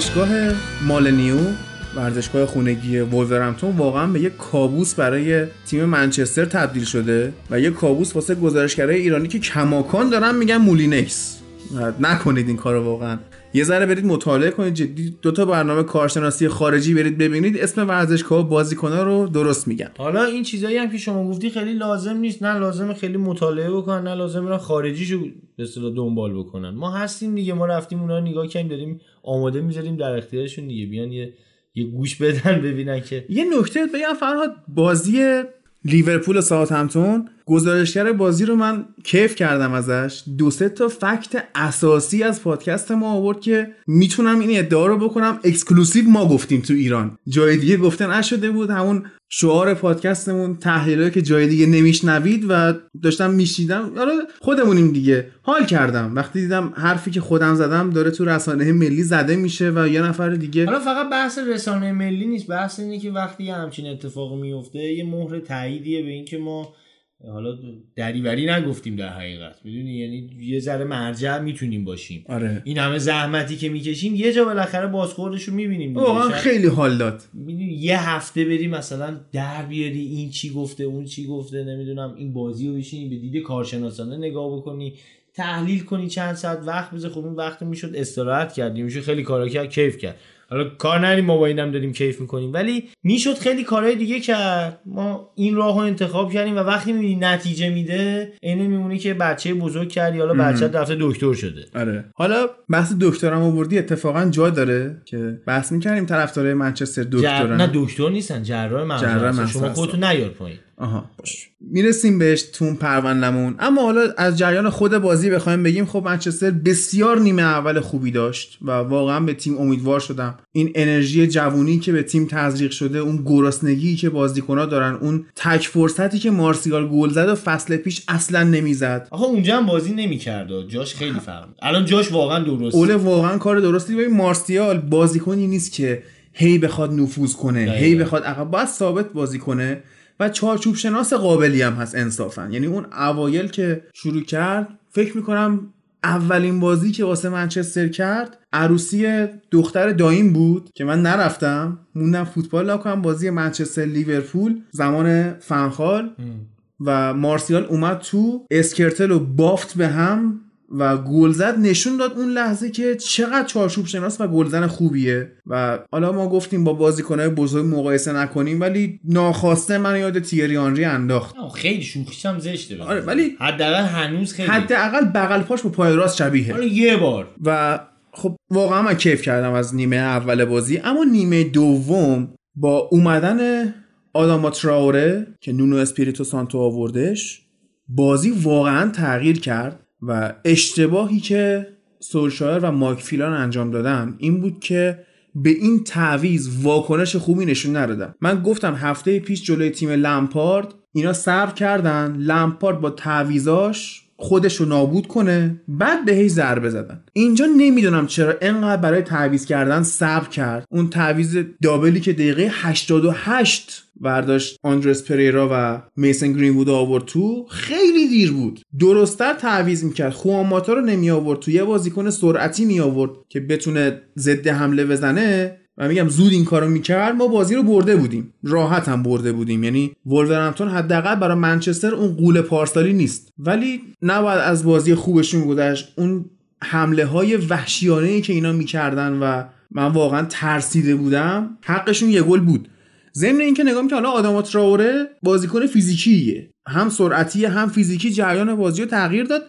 ورزشگاه مولینیو ورزشگاه خونگی وولورهمپتون واقعا به یک کابوس برای تیم منچستر تبدیل شده و یک کابوس واسه گزارشگرای ایرانی که کماکان دارن میگن مولینکس. نکنید این کارو واقعا. یه ذره برید مطالعه کنید جدی دو تا برنامه کارشناسی خارجی برید ببینید اسم ورزشگاه بازیکن‌ها رو درست میگن. حالا این چیزایی هم که شما گفتی خیلی لازم نیست نه لازمه خیلی مطالعه بکنن نه لازمه خارجیشو به اصطلاح دنبال بکنن. ما هستیم دیگه ما رفتیم اونا نگاه کردیم داریم آماده می‌ذاریم در اختیارشون دیگه. بیان یه یه گوش بدن ببینن که یه نکته بگم فرهاد بازی لیورپول و ساوثهمپتون گزارشگر بازی رو من کیف کردم ازش. دو سه تا fact اساسی از پادکست ما آورد که می‌تونم این ادعا رو بکنم. exclusive ما گفتیم تو ایران. جای دیگه گفته نشده بود. همون شعار پادکستمون تحلیلی که جای دیگه نمیشنوید و داشتم میشیدم آره خودمونیم دیگه. حال کردم. وقتی دیدم حرفی که خودم زدم داره تو رسانه ملی زده میشه و یه نفر دیگه حالا فقط بحث رسانه ملی نیست. بحث اینه که وقتی همچین اتفاقی میفته یه مهر تاییدیه به اینکه ما حالا دریوری نگفتیم در حقیقت. می‌دونی؟ یعنی یه ذره مرجع می‌تونیم باشیم. آره. این همه زحمتی که می‌کشیم یه جا بالاخره بازخوردش رو می‌بینیم واقعا خیلی حال داد. می‌دونی؟ یه هفته بری مثلا در بیاری این چی گفته اون چی گفته نمی‌دونم این بازی رو بشینی به دید کارشناسانه نگاه بکنی تحلیل کنی چند ساعت وقت بذار. خب این وقت می‌شد استراحت کردیم. می‌شد خیلی کارا کرد کیف کرد. حالا کار نریم ما با اینم داریم کیف می‌کنیم. ولی می‌شد خیلی کارهای دیگه کرد. ما این راه رو انتخاب کردیم و وقتی می‌بینی نتیجه میده اینه میمونه که بچه بزرگ کردی حالا بچه رفته دکتر شده. آره. حالا بحث دکترم آوردی اتفاقا جا داره که بحث می‌کردیم طرفدارای منچستر دکترن. نه دکتر نیستن جراح مغز شما خودتون نیار پایین. آها. باش. می‌رسیم بهش تون پروندمون اما حالا از جریان خود بازی بخوایم بگیم خب منچستر بسیار نیمه اول خوبی داشت و واقعا به تیم امیدوار شدم. این انرژی جوونی که به تیم تزریق شده اون گرسنگی که بازیکنها دارن اون تک فرصتی که مارسیال گل زد و فصل پیش اصلا نمی‌زد. آخه اونجا هم بازی نمی‌کرد. جاش خیلی فرق الان جاش واقعا درست اوله واقعا کار درستی. ببین مارسیال بازیکنی نیست که هی بخواد نفوذ کنه هی بخواد عقب. باید ثابت بازی کنه. و چارچوب شناس قابلی هم هست انصافا. یعنی اون اوایل که شروع کرد فکر می‌کنم اولین بازی که واسه منچستر کرد عروسی دختر داییم بود که من نرفتم موندم فوتبال کنم بازی منچستر لیورپول زمان فنخال و مارسیال اومد تو اسکرتل و بافت به هم و گل زد نشون داد اون لحظه که چقدر چارچوب شناس و گلزن خوبیه. و حالا ما گفتیم با بازیکنهای بزرگ مقایسه نکنیم ولی ناخواسته من یاد تیری آنری انداخت. خیلی شوخیش هم زشته آره ولی حداقل هنوز خیلی. حداقل بغل پاش با پای راست شبیه. آره یه بار. و خب واقعا من کیف کردم از نیمه اول بازی. اما نیمه دوم با اومدن آداما تراوره که نونو اسپیریتو سانتو آوردش بازی واقعا تغییر کرد. و اشتباهی که سولشایر و مایک فیلان انجام دادن این بود که به این تعویض واکنش خوبی نشون ندادن. من گفتم هفته پیش جلوی تیم لمپارد اینا صبر کردن. لمپارد با تعویضاش خودش رو نابود کنه بعد بهش ضربه زدن. اینجا نمی‌دونم چرا انقدر برای تعویض کردن صبر کرد. اون تعویض دابلی که دقیقه 88 برداشت آندرس پریرا و میسن گرین بود آورد تو خیلی دیر بود. درستتر تعویز می‌کرد. خواماتا رو نمی آورد تو یه بازیکن سرعتی می آورد که بتونه ضد حمله بزنه. و میگم زود این کارو می‌کرد ما بازی رو برده بودیم. راحت هم برده بودیم. یعنی ولورهمپتون حداقل برای منچستر اون قول پارسالی نیست. ولی نباید از بازی خوبشون گذشت. اون حمله های وحشیانه ای که اینا می‌کردن و من واقعا ترسیده بودم حقشون یه گل بود. ضمن اینکه نگاه می‌کنم حالا آداما تراوره بازیکن فیزیکیه. هم سرعتیه هم فیزیکی جریان بازی رو تغییر داد.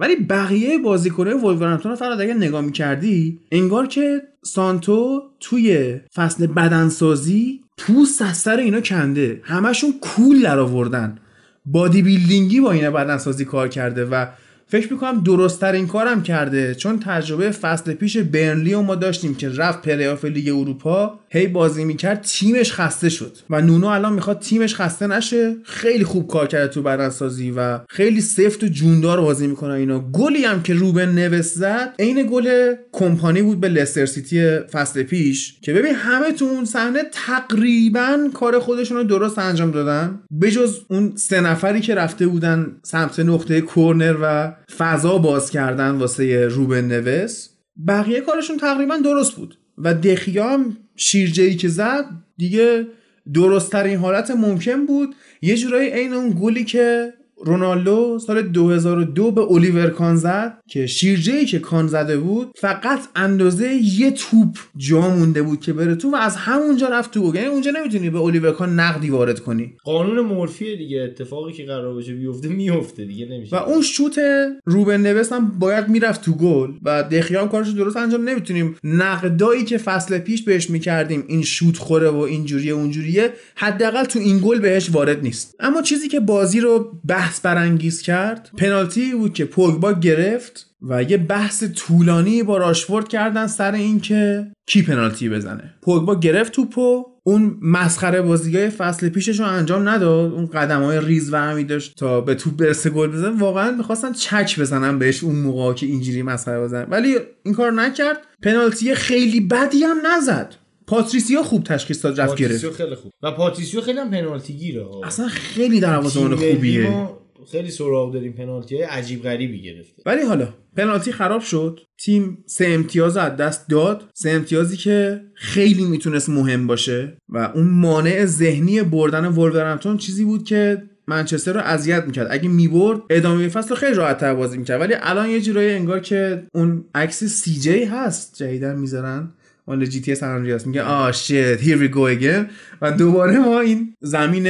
ولی بقیه بازیکنهای ولورهمپتون رو فرهاد اگر نگاه می‌کردی انگار که سانتو توی فصل بدنسازی پوست از سر اینا کنده. همشون کول در آوردن bodybuilding ی با اینا بدنسازی کار کرده و فکر می‌کنم درستترین کارم کرده چون تجربه فصل پیش برنلی و ما داشتیم که رفت پلی‌آف لیگ اروپا هی بازی می‌کرد تیمش خسته شد و نونو الان می‌خواد تیمش خسته نشه. خیلی خوب کار کرده تو بدنسازی و خیلی سفت و جوندار بازی می‌کنه اینا. گلی هم که روبن نوس زد عین گل کمپانی بود به لستر سیتی فصل پیش که ببین همه تو اون صحنه تقریبا کار خودشون رو درست انجام دادن. بجز اون سه نفری که رفته بودن سمت نقطه کورنر و فضا باز کردن واسه روبن نوس بقیه کارشون تقریبا درست بود و دخیا هم شیرجهی که زد دیگه درستترین حالت ممکن بود. یه جورایی عین اون گلی که رونالدو سال 2002 به الیور کان زد که شیرجهی که کان زده بود فقط اندازه یه توپ جا مونده بود که بره تو و از همونجا رفت تو یعنی اونجا نمی‌تونی به الیور کان نقدی وارد کنی. قانون مورفی دیگه. اتفاقی که قرار باشه بیفته میفته دیگه نمیشه. و اون شوت روبن نوس هم باید می‌رفت تو گل و دخیا هم کارش درست انجام نمی‌تونیم. نقدایی که فصل پیش بهش می‌کردیم این شوت خوره و اینجوریه اونجوریه حداقل تو این گل بهش وارد نیست. اما چیزی که بازی رو بحث برانگیز کرد. پنالتی بود که پوگبا گرفت و یه بحث طولانی با راشفورد کردن سر اینکه کی پنالتی بزنه. پوگبا گرفت توپو. اون مسخره بازیای فصل پیشش رو انجام نداد. اون قدم های ریز و همی داشت تا به توپ برسه گل بزنه. واقعا می‌خواستن چک بزنن بهش اون موقع که اینجوری مسخره بزنن ولی این کار نکرد. پنالتی خیلی بدی هم نزد. پاتریسیو خوب تشخیص داد رفت گرفت. پاتریسیو خیلی خوب. و پاتریسیو خیلی هم پنالتی گیره ها اصلا خیلی دروازه‌بان خوبیه. خیلی سراغ داریم پنالتی های عجیب غریبی گرفته. ولی حالا پنالتی خراب شد. تیم سه امتیاز از دست داد. سه امتیازی که خیلی می‌تونست مهم باشه. و اون مانع ذهنی بردن ولورهمپتون چیزی بود که منچستر رو اذیت می‌کرد. اگه می‌برد ادامه فصل رو خیلی راحت تر بازی می‌کرد. ولی الان یه جورایی انگار که اون عکس CJ هست. جدیدا می‌ذارن. مال GTA San Andreas. میگه ah shit here we go again و دوباره ما این زمین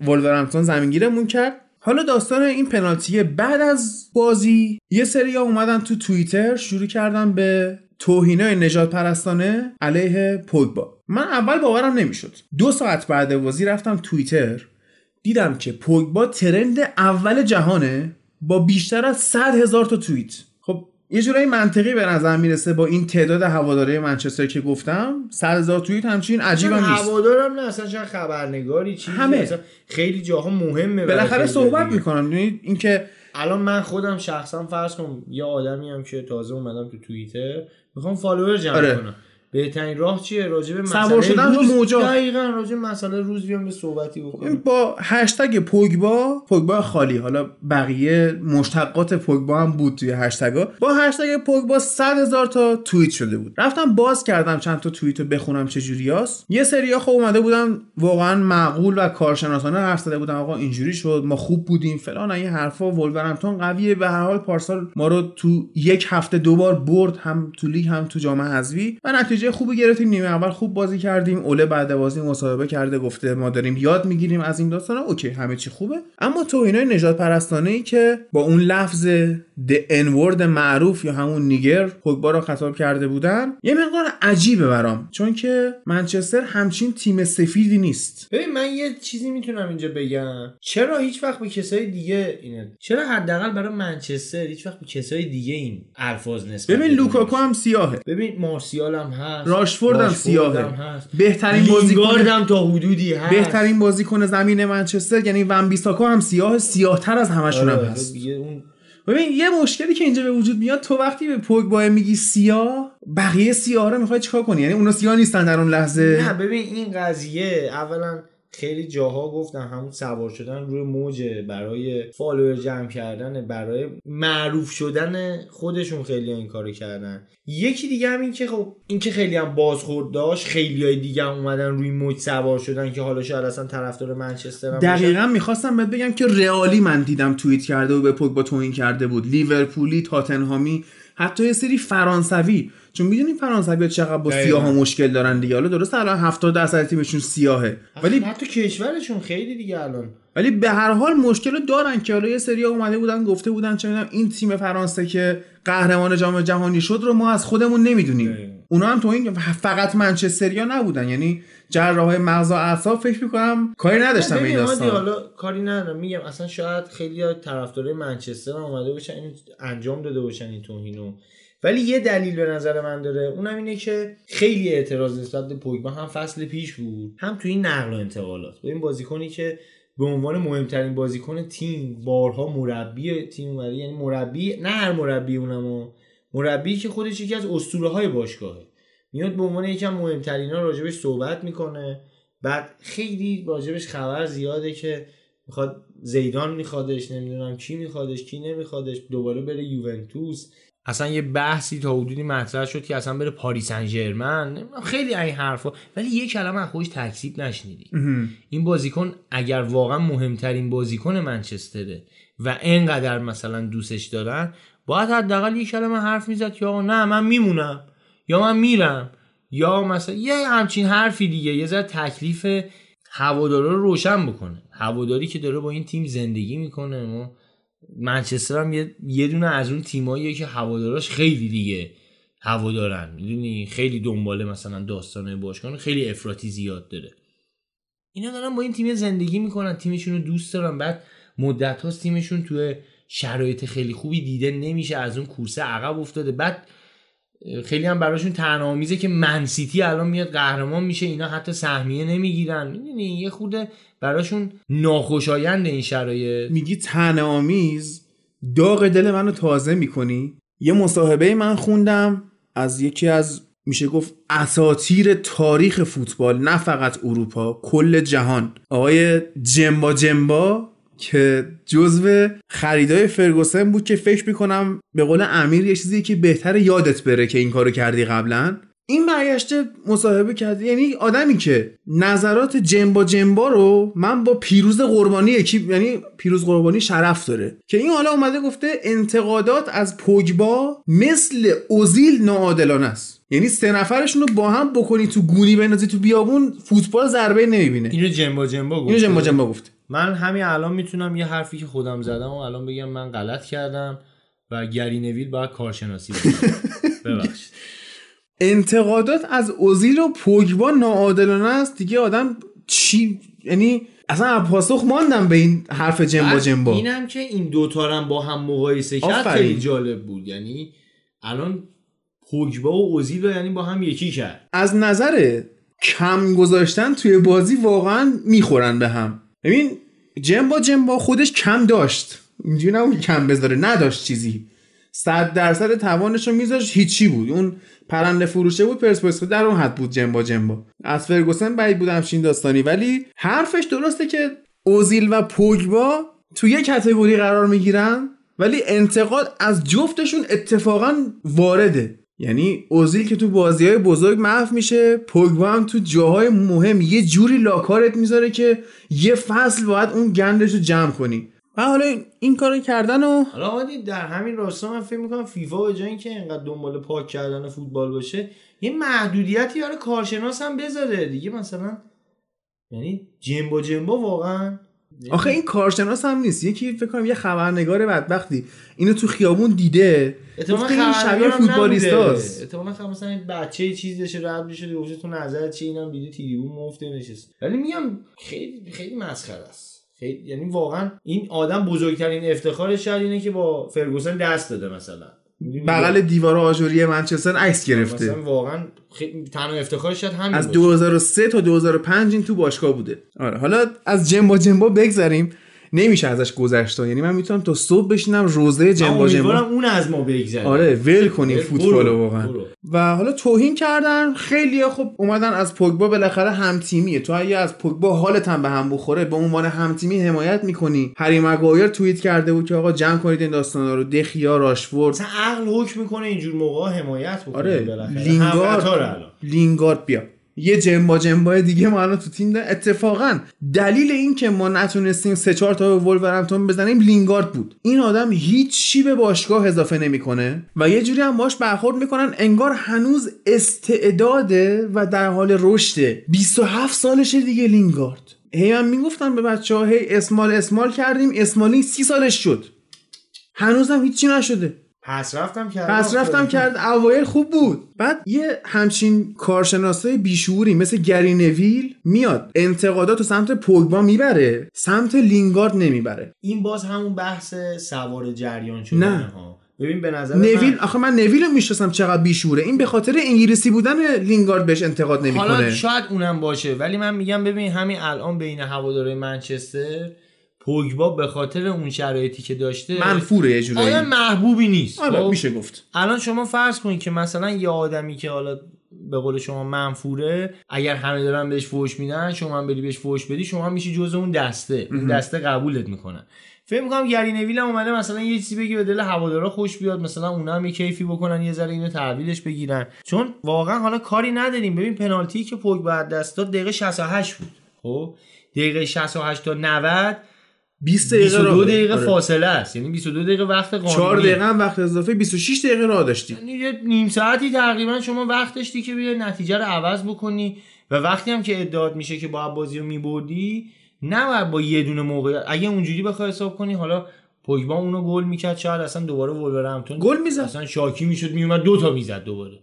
ولورهمپتون زمینگیرمون کرد. حالا داستان این پنالتی بعد از بازی یه سری ها اومدن تو توییتر شروع کردن به توهینای نژاد پرستانه علیه پوگبا. من اول باورم نمی‌شد. دو ساعت بعد بازی رفتم توییتر دیدم که پوگبا trend اول جهانه با بیشتر از 100 هزار تا توییت. یه جورایی منطقی به نظر می‌رسه با این تعداد هواداره منچستر که گفتم 100 هزار توییت همچین عجیب هم نیست هوادارم نه اصلا چند خبرنگاری چیزی همه. اصلا خیلی جاها مهمه بالاخره صحبت دیگه. می‌کنم می‌دونید اینکه الان من خودم شخصا فرض کنم یه آدمی هم که تازه اومدم تو توییتر می‌خوام فالوور جمع آره. کنم بهترین راه چیه؟ راجع به سوار مسئله شدن رو روز موجا. دقیقاً راجع به مسئله روز بیام به صحبتی بکنم. با هشتگ پوگبا پوگبا خالی. حالا بقیه مشتقات پوگبا هم بود توی هشتگا. با هشتگ پوگبا 100 هزار تا توییت شده بود. رفتم باز کردم چند تا توییت رو بخونم چه جوریاست یه سریا خب اومده بودن واقعا معقول و کارشناسانه حرف زده بودن. آقا اینجوری شد ما خوب بودیم فلان. این حرفا ولورهمپتون قویه. به هر حال پارسال ما رو تو یک هفته دوبار برد هم تو لیگ هم تو جام حذفی. و نتیجه خوبی گرفتیم نیمه اول خوب بازی کردیم اوله بعد بازی مصاحبه کرده گفته ما داریم یاد می‌گیریم از این داستانا. okay همه چی خوبه. اما توهینای نژاد پرستانه ای که با اون لفظ the N-word معروف یا همون nigger پوگبا رو خطاب کرده بودن. یه مقدار عجیبه برام چون که منچستر همچین تیم سفیدی نیست. ببین من یه چیزی می‌تونم اینجا بگم. چرا هیچ وقت به کسای دیگه اینه؟ چرا حداقل برای منچستر هیچ وقت به کسای دیگه این الفاظ نسبت ببین لوکاکو؟ هم سیاهه. ببین مارسیال هم هست. راشفورد هم سیاهه. هم هست. بهترین بازیکن هم تا حدودی هست. بهترین بازیکن زمین منچستر یعنی ون بیساکا هم سیاه سیاهتر از همشون هم آره، هست. اون ببین یه مشکلی که اینجا به وجود میاد تو وقتی به پوگبا میگی سیاه بقیه سیاه رو می‌خوای چیکار کنی؟ یعنی اونا سیاه نیستن در اون لحظه؟ نه ببین این قضیه اولا خیلی جاها گفتن همون سوار شدن روی موج برای فالوور جمع کردن برای معروف شدن خودشون خیلی این کارو کردن یکی دیگه هم این که خب این که خیلی هم بازخورد داشت خیلی های دیگه هم اومدن روی موج سوار شدن که حالا شاید اصلا طرفدار منچستر هم. دقیقا می‌خواستم بهت بگم که رئالی من دیدم توییت کرده و به پوگبا توهین کرده بود لیورپولی تاتنهامی حتی یه سری فرانسوی چون می‌دونی فرانسوی چقدر با. سیاه ها مشکل دارن دیگه. حالا درست الان 70 درصد تیمشون سیاهه. ولی حتی کشورشون خیلی دیگه الان. ولی به هر حال مشکل رو دارن که حالا یه سری اومده بودن گفته بودن چه می‌دونم این تیم فرانسه که قهرمان جام جهانی شد رو ما از خودمون نمی‌دونیم. اونا هم تو این فقط منچستریا نبودن. یعنی جراح مغز و اعصاب فکر می‌کنم کاری نداشتن به این داستان. حالا کاری ندارم. میگم اصلا شاید خیلی طرفدارای منچستر اومده باشن این انجام داده باشن این توهینو. ولی یه دلیل به نظر من داره اونم اینه که خیلی اعتراض نسبت به پوگبا هم فصل پیش بود. هم تو این نقل و انتقالات. ببین بازیکنی که به عنوان مهمترین بازیکن تیم بارها مربی تیم اومده یعنی مربی نه هر مربی اونم مربی که خودش یکی از اسطوره های باشگاهه. میاد به عنوان یکم مهمترین ها راجبش صحبت می‌کنه. بعد خیلی راجبش خبر زیاده که می‌خواد زیدان میخوادش نمی‌دونم کی میخوادش کی نمیخوادش دوباره بره یوونتوس. اصلا یه بحثی تا حدودی مطرح شد که اصلا بره پاریس سن ژرمن خیلی این حرفا. ولی یه کلمه از خودش تکذیب نشنیدی. این بازیکن اگر واقعا مهمترین بازیکن منچستره و انقدر مثلا دوستش دارن باید حداقل یه کلمه حرف می‌زد که آقا نه من میمونم. یا من میرم. یا مثلا یه همچین حرفی دیگه یه ذره تکلیف هوادارا رو روشن بکنه. هواداری که داره با این تیم زندگی می‌کنه ما منچستر هم یه, دونه از اون تیماییه که هواداراش خیلی دیگه هوادارن. می‌دونی؟ خیلی دنباله مثلا داستانه باشگاه خیلی افراطی زیاد داره. اینا دارن با این تیم زندگی می‌کنن تیمشون رو دوست دارن. بعد مدت هاست تیمشون توی شرایط خیلی خوبی دیده نمیشه از اون کورسه عقب افتاده. بعد خیلی هم براشون تنامیزه که منسیتی الان میاد قهرمان میشه اینا حتی سهمیه نمی‌گیرن. می‌دونی؟ یه خود براشون ناخوشایند این شرایط. میگی تنامیز داغ دل منو تازه می‌کنی. یه مصاحبه من خوندم از یکی از میشه گفت اساتیر تاریخ فوتبال نه فقط اروپا کل جهان. آقای جنبا جنبا که جزو خریدای فرگوسن بود که فکر می‌کنم به قول امیر یه چیزی که بهتر یادت بره که این کارو کردی قبلا. این برگشته مصاحبه کرده. یعنی آدمی که نظرات جنبا جنبا رو من با پیروز قربانی یکی یعنی پیروز قربانی شرف داره. که این حالا اومده گفته انتقادات از پوگبا مثل اوزیل ناعادلانه است. یعنی سه نفرشون رو با هم بکنی تو گونی بندازی تو بیابون فوتبال ضربه نمی‌بینه. اینو جنبا جنبا گفت اینو جنبا جنبا گفت من همین الان می‌تونم یه حرفی که خودم زدم و الان بگم من غلط کردم و گری نویل باید کارشناسی ببخشید. انتقادات از اوزیل و پوگبا ناعادلانه است. دیگه آدم چی؟ یعنی اصلا پاسخ ماندم به این حرف جنبا جنبا اینم که این دوتا با هم مقایسه کرد خیلی جالب بود. یعنی الان پوگبا و اوزیل یعنی با هم یکی کرد. از نظر کم گذاشتن توی بازی واقعا می‌خورن به هم. ببین جنبا جنبا خودش کم داشت. اینجوری کم بذاره. نداشت چیزی. صد درصد توانش رو میذاشت. هیچی بود. اون پرنده فروشه بود پرسپولیس در اون حد بود جنبا جنبا. از فرگوسن بعید بود همچین داستانی. ولی حرفش درسته که اوزیل و پوگبا تو یه کتگوری قرار می‌گیرن ولی انتقاد از جفتشون اتفاقا وارده. یعنی اوزیل که تو بازی های بزرگ محو میشه پوگبا هم تو جاهای مهم یه جوری لاکارت می‌ذاره که یه فصل باید اون گندش رو جمع کنی. و حالا این کارو کردن و حالا در همین راستا من فکر می‌کنم فیفا به جای اینکه اینقدر دنبال پاک کردن فوتبال باشه یه محدودیتی برای کارشناس هم بذاره دیگه مثلا. یعنی جنبا جنبا واقعا. آخه این کارشناس هم نیست. یکی فکر کنم یه خبرنگار بدبختی اینو تو خیابون دیده. این شبیه فوتبالیستاست. اتفاقا خب مثلا این بچه چیز داشته رد میشه گفته تو نظر چی؟ اینم دیده تریبون مفته نشست ولی میگم خیلی خیلی مسخره است. خیلی یعنی واقعا این آدم بزرگترین افتخارش شاید اینه که با فرگوسن دست داده مثلا. بغل دیوار آجوری منچستر عکس گرفته. مثلا واقعا خیلی تنها افتخارش شاید همین از 2003 تا 2005 این تو باشگاه بوده. آره حالا از جنبا جنبا بگذریم. نمیشه ازش گذشت. یعنی من می‌تونم تا صبح بشینم روزه جنبا جنبا اون از ما بگذره. آره ول کنیم فوتبال واقعا. و حالا توهین کردن خیلی خب اومدن از پوگبا بالاخره هم تیمیه تو اگه از پوگبا حالت هم به هم بخوره به عنوان هم تیمی حمایت می‌کنی. هری مگایر توییت کرده بود که آقا جمع کنید این داستانا رو. دخیا راشفورد. مثلا عقل حکم می‌کنه اینجور موقع حمایت بکنه آره لینگارد. لینگارد بیا. یه جنبا جنبای دیگه ما الان تو تیم داریم. اتفاقا دلیل این که ما نتونستیم سه چهار تا به ولورهمپتون بزنیم لینگارد بود. این آدم هیچی به باشگاه اضافه نمی‌کنه و یه جوری هم باش برخورد می‌کنن. انگار هنوز استعداده و در حال رشده 27 سالشه دیگه لینگارد. هی من می‌گفتم به بچه ها هی اسمال اسمال کردیم. اسمالی سی سالش شد. هنوزم هیچی نشده. پس رفتم کرد پس رفتم کرد. اوایل خوب بود. بعد یه همچین کارشناسای بیشوری مثل گری نویل میاد. انتقادات و سمت پوگبا می‌بره سمت لینگارد نمی‌بره. این باز همون بحث سوار جریان شده نه. ها. ببین به نظر نویل آخه من نویل رو می‌شناسم چقدر بیشوره. این به خاطر انگلیسی بودن لینگارد بهش انتقاد نمی‌کنه. حالا شاید اونم باشه ولی من میگم ببین همین الان بین هوادارهای منچستر پوگبا به خاطر اون شرایطی که داشته منفوره یه جورایی. محبوبی نیست. آره میشه گفت. الان شما فرض کنید که مثلا یه آدمی که حالا به قول شما منفوره اگر همه دارن بهش فوش میدن شما هم بری بهش فوش بدی شما هم میشی جزء اون دسته. اون دسته قبولت می‌کنن فکر می‌کنم گری نویل هم اومده مثلا یه چیزی بگی به دل هوادارا خوش بیاد مثلا اونا هم یه کیفی بکنن یه ذره اینو تحویلش بگیرن. چون واقعا حالا کاری نداریم. ببین پنالتی که پوگ بعد دست داد دقیقه 68 بود. خب؟ دقیقه 68 تا 90 20 دقیقه 22 راه دقیقه آره. فاصله است. یعنی 22 دقیقه وقت قانونی 4 دقیقه هم وقت اضافه 26 دقیقه راه داشتی. یعنی یه نیم ساعتی تقریبا شما وقت داشتی که بیای نتیجه رو عوض بکنی و وقتی هم که ادعاد میشه که با بازی رو میبردی نه با یه دونه موقع اگه اونجوری بخوای حساب کنی حالا پوگبا اونو گل می‌کرد شاید اصلا دوباره ولورهمپتون گل می‌زد. اصلا شاکی می‌شد میومد دو تا می‌زد دوباره.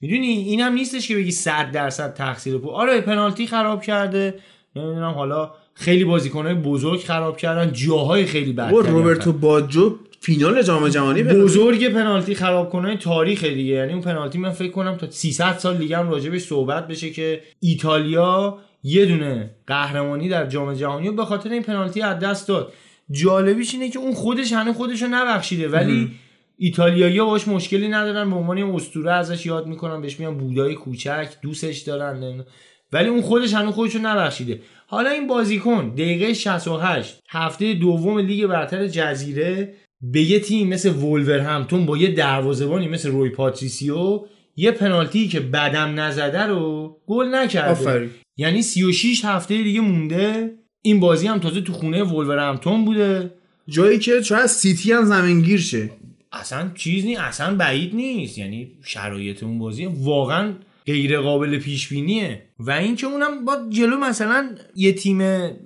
می‌دونی؟ اینم نیستش که بگی 100 درصد تقصیر پو آره پنالتی خراب کرده نمی‌دونم حالا خیلی بازیکنهای بزرگ خراب کردن جاهای خیلی بد روبرتو باجو فینال جام جهانی بزرگ پنالتی خراب کنه تاریخ دیگه. یعنی اون پنالتی من فکر کنم تا 300 سال دیگه هم راجبش صحبت بشه که ایتالیا یه دونه قهرمانی در جام جهانی به خاطر این پنالتی از دست داد. جالبیش اینه که اون خودش هنوز خودش رو نبخشیده ولی ایتالیایی باش مشکلی ندارن. به عنوان اسطوره ازش یاد می‌کنن بهش میگن بودای کوچک دوستش دارن. ولی اون خودش هنوز خودش رو نبخشیده. حالا این بازیکن دقیقه 68 هفته دوم لیگ برتر جزیره به یه تیم مثل وولورهمپتون با یه دروازه‌بانی مثل روی پاتریسیو یه پنالتی که بدم نزده رو گل نکرده. آفرین. یعنی 36 هفته دیگه مونده. این بازی هم تازه تو خونه وولورهمپتون بوده. جایی که شاید سیتی هم زمینگیر شه. اصلا چیز نیست اصلا بعید نیست. یعنی شرایط اون بازی واقعا غیر قابل پیش بینیه و اینکه اونم با جلو مثلا یه تیم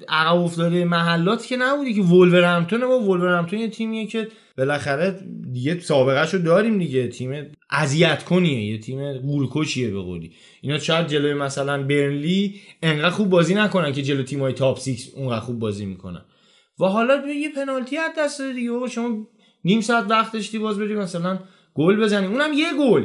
عقب افتاده محلات که نبودی که وولورهمپتون و وولورهمپتون یه تیمیه که بالاخره دیگه سابقه رو داریم دیگه. تیم اذیت کنیه یه تیم غول‌کشیه به قولی. اینا شاید جلوی مثلا برنلی انقدر خوب بازی نکنن که جلو تیمای تاپ 6 اونقدر خوب بازی می‌کنن. و حالا یه پنالتی از دست دیگه شما نیم ساعت وقت داشتی باز بری مثلا گل بزنی. اونم یه گل.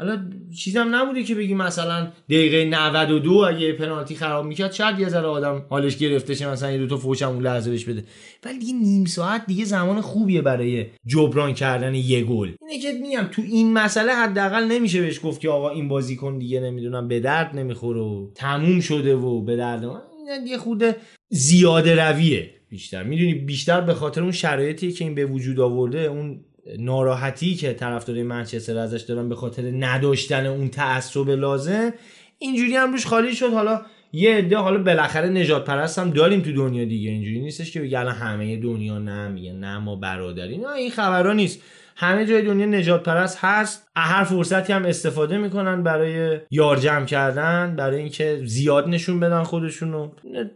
حالا چیزم نبوده که بگی مثلا دقیقه 92 اگه پنالتی خراب می‌کرد شاید یه ذره آدم حالش گرفته شه مثلا یه دو تا فوش هم اون لحظه بهش بده. ولی دیگه نیم ساعت دیگه زمان خوبیه برای جبران کردن یه گل. اینه که میگم تو این مسئله حداقل نمیشه بهش گفت که آقا این بازیکن دیگه نمی‌دونم به درد نمی‌خوره و تموم شده و به درد من یه خود زیاده رویه بیشتر. می‌دونی بیشتر به خاطر اون شرایطی که این به وجود آورده اون ناراحتی که طرفدارای منچستر ازش دارن به خاطر نداشتن اون تعصب لازم اینجوری هم روش خالی شد. حالا یه عده حالا بالاخره نجات پرست هم داریم تو دنیا دیگه. اینجوری نیستش که بگه همه دنیا نه میگه نه ما برادری. نه این خبرا نیست. همه جای دنیا نجات پرست هست. هر فرصتی هم استفاده می‌کنن برای یار جمع کردن برای اینکه زیاد نشون بدن خودشونو.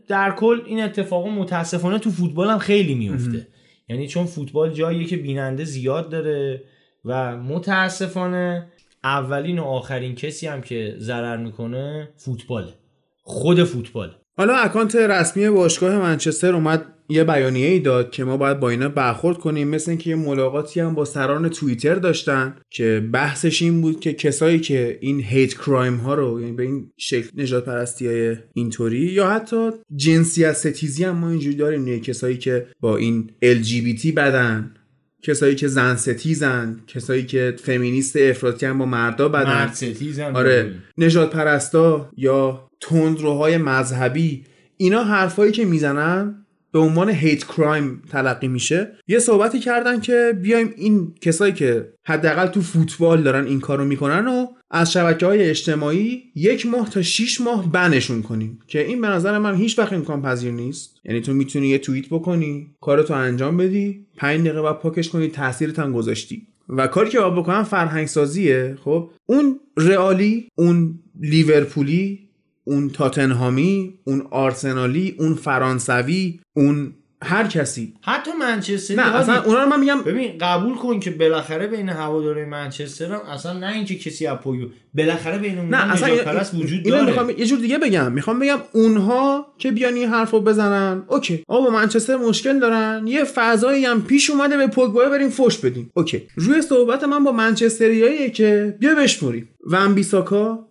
در کل این اتفاق متاسفانه تو فوتبال هم خیلی میفته یعنی چون فوتبال جاییه که بیننده زیاد داره و متاسفانه اولین و آخرین کسی هم که ضرر می‌کنه فوتباله. خود فوتبال حالا اکانت رسمی باشگاه منچستر اومد یه بیانیه ای داد که ما باید با اینا برخورد کنیم مثل اینکه یه ملاقاتی هم با سران توییتر داشتن که بحثش این بود که کسایی که این هیت کرایم ها رو یعنی به این شکل نجات پرستی های اینطوری یا حتی جنسیت ستیزی هم ما اینجوری داریم نه کسایی که با این LGBT بدن کسایی که زن ستیزن کسایی که فمینیست افراطی هم با مردا بدن. مرد ستیزن آره نژاد پرستا یا تندروهای مذهبی اینا حرفایی که می‌زنن به عنوان hate crime تلقی میشه. یه صحبتی کردن که بیایم این کسایی که حداقل تو فوتبال دارن این کارو می‌کنن و از شبکه های اجتماعی یک ماه تا 6 ماه ban شون کنیم. که این به نظر من هیچ وقت امکان پذیر نیست. یعنی تو می‌تونی یه توییت بکنی کارتو انجام بدی 5 دقیقه بعد پاکش کنی تاثیرت هم گذاشتی. و کاری که باید بکنن فرهنگ سازیه خب؟ اون رئالی اون لیورپولی اون تاتنهامی اون آرسنالی اون فرانسوی اون هر کسی. حتی منچستر نه اصلا اونا رو من میگم ببین قبول کن که بالاخره بین هواداره منچستر هم اصلا نه اینکه کسی اپویو بالاخره بین اون نه اصلا پرست وجود داره. می‌خوام یه جور دیگه بگم. می‌خوام بگم اونها که بیان این حرفو بزنن اوکی. آقا با منچستر مشکل دارن. یه فضایی هم پیش اومده به پوگبا بریم فوش بدیم. اوکی. روی صحبت من با منچستریاییه که بیا بشمریم. ون بیساکا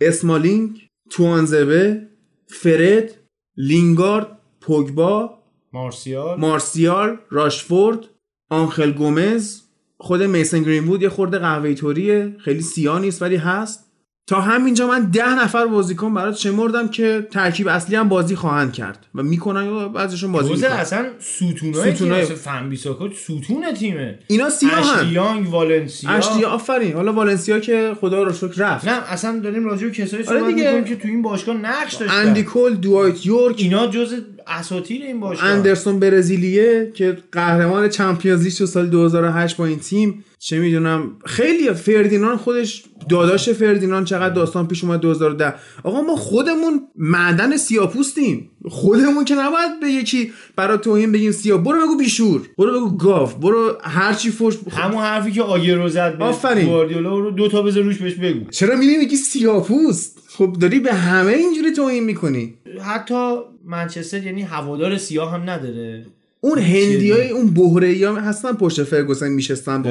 اسمالینگ توانزبه فرد لینگارد پوگبا مارسیال. مارسیال راشفورد آنخل گومز. خود میسن گرینوود یه خورده قهوه توریه خیلی سیاه نیست ولی هست. تا همینجا من ده نفر بازیکن برات شمردم که ترکیب اصلی هم بازی خواهند کرد و می‌کنن یا بعضیشون بازی می‌کنن. اصلا ستونای ستونای- فن بیساکا ستون تیمه. اینا سیاه اشلی یانگ والنسیا. اشلی آفرین. حالا والنسیا که خدا رو شکر رفت. نه اصلا داریم راجع به کسایی آره صحبت دیگه. می‌کنیم که تو این باشگاه نقش داشتن. اندی کول دوایت یورک. اینا جز اساطیر این باشگاه. اندرسون برزیلیه که قهرمان Champions League سال 2008 با این تیم. چه می‌دونم ریو فردیناند خودش داداش فردیناند چقدر داستان پیش اومد 2010 آقا ما خودمون معدن سیاپوستیم خودمون که نباید به یکی برای توهین بگیم سیاه. برو بگو بیشعور. برو بگو گاف برو هرچی فوش همون حرفی که آگرو زد به آفرین. گواردیولا رو دو تا بذار روش بهش بگو. چرا میری میگی سیاپوست خب داری به همه اینجوری توهین می‌کنی. حتی منچستر یعنی هوادار سیاه هم نداره. اون هندیای اون بحره ها هستن پشت فرگوسن میشستن با.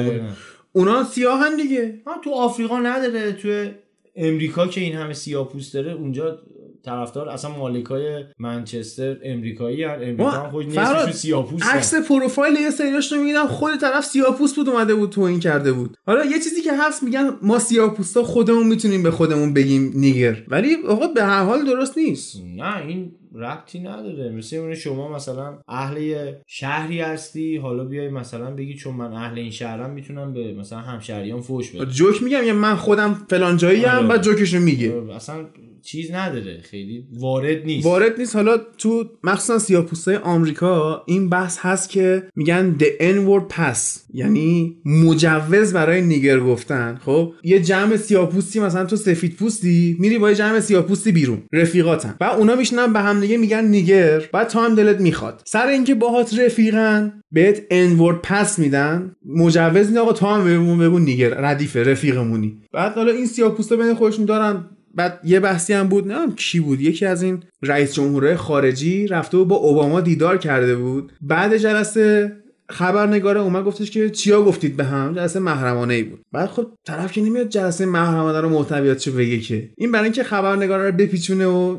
اونا سیاهن دیگه. ها تو آفریقا نداره تو امریکا که این همه سیاه پوست داره اونجا طرفدار اصلا مالکای منچستر امریکایی هن. امریکا هم خود سیاه پوست عکس پروفایل یه سریاش رو میگیدم خود طرف سیاپوست بود اومده بود توهین کرده بود. حالا یه چیزی که هست میگن ما سیاپوستا خودمون می‌تونیم به خودمون بگیم نیگر. ولی آقا به هر حال درست نیست. نه این ربطی نداره. مثل اون شما مثلا اهل شهری هستی حالا بیای مثلا بگی چون من اهل این شهرم می‌تونم به مثلا همشهریان فوش بدم. جوک میگم یا من خودم فلان جایی آره. بعد جوکشو میگه. اصلا چیز نداره خیلی وارد نیست. وارد نیست. حالا تو مخصوصا سیاپوستای آمریکا این بحث هست که میگن the n word pass یعنی مجوز برای نیگر گفتن. خب یه جمع سیاپوستی مثلا تو سفید پوستی میری با یه جمع سیاپوستی بیرون رفیقاتن. بعد اونا میشنن به هم دیگه میگن نیگر بعد تا هم دلت می‌خواد. سر اینکه باهات رفیقن بهت n word pass میدن. مجوز میدن آقا تا هم بهمون بگو نیگر ردیفه رفیقمونی. بعد حالا این سیاپوستا بین خودشون دارن بعد یه بحثی هم بود نه کی بود. یکی از این رئیس جمهورهای خارجی رفته بود با اوباما دیدار کرده بود. بعد جلسه خبرنگاره اومد گفتش که چیا گفتید به هم؟ جلسه محرمانه ای بود. بعد خب طرف که نمیاد جلسه محرمانه رو محتویات چه بگه که؟ این برای اینکه خبرنگاره رو بپیچونه و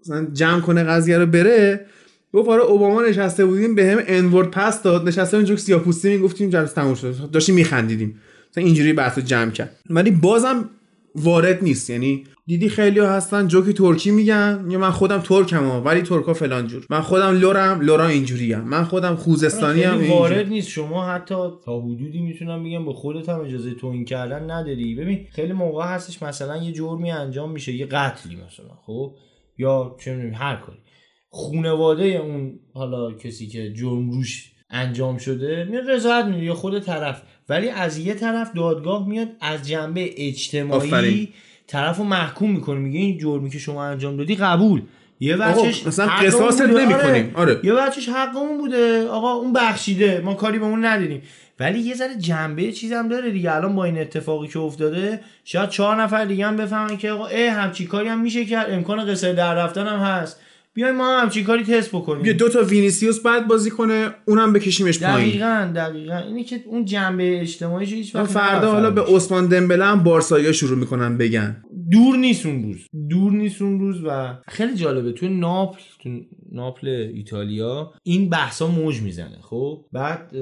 مثلا جمع کنه قضیه رو بره گفت آره اوباما نشسته بودیم به هم انورد پس داد. نشسته اونجا سیاپوستی می‌گفتیم جلسه تموم شد. داشتیم میخندیدیم. مثلا اینجوری بحث رو جمع کرد. ولی بازم وارد نیست. یعنی دیدی خیلی هستن جوکی ترکی میگن. یا من خودم ترکم ها ولی ترکا فلان جور. من خودم لورم لورا اینجوری هم. من خودم خوزستانی هم خیلی اینجوری. وارد نیست. شما حتی تا حدودی می‌تونم بگم به خودت هم اجازه توهین کردن نداری. ببین خیلی موقع هستش مثلا یه جرمی انجام میشه یه قتلی مثلا خب؟ یا چه می‌دونم هر کاری. خونواده اون حالا کسی که جرم روش انجام شده میاد رضایت میده یا خود طرف. ولی از یه طرف دادگاه میاد از جنبه اجتماعی آفرین. طرف رو محکوم می‌کنه. میگه این جرمی که شما انجام دادی قبول. یه بچش مثلا بوده. نمی‌کنیم. آره. یه بچهش حقمون بوده. آقا اون بخشیده. ما کاری به اون ندیدیم ولی یه ذره جنبه چیزم داره دیگه. الان با این اتفاقی که افتاده شاید چهار نفر دیگه هم بفهمن که آقا اه همچی کاری هم میشه کرد. امکان قصر در رفتن هم هست. بیایم ما هم همچی کاری تست بکنیم. یه دو تا وینیسیوس بعد بازی کنه اونم بکشیمش پایین. دقیقا دقیقا. اینی که اون جنبه اجتماعیش هیچ وقت فردا حالا به. عثمان دمبله هم بارسایا شروع می‌کنن بگن. دور نیست اون روز. دور نیست اون روز و خیلی جالبه. تو ناپل تو ناپل ایتالیا این بحثا موج می‌زنه خب؟ بعد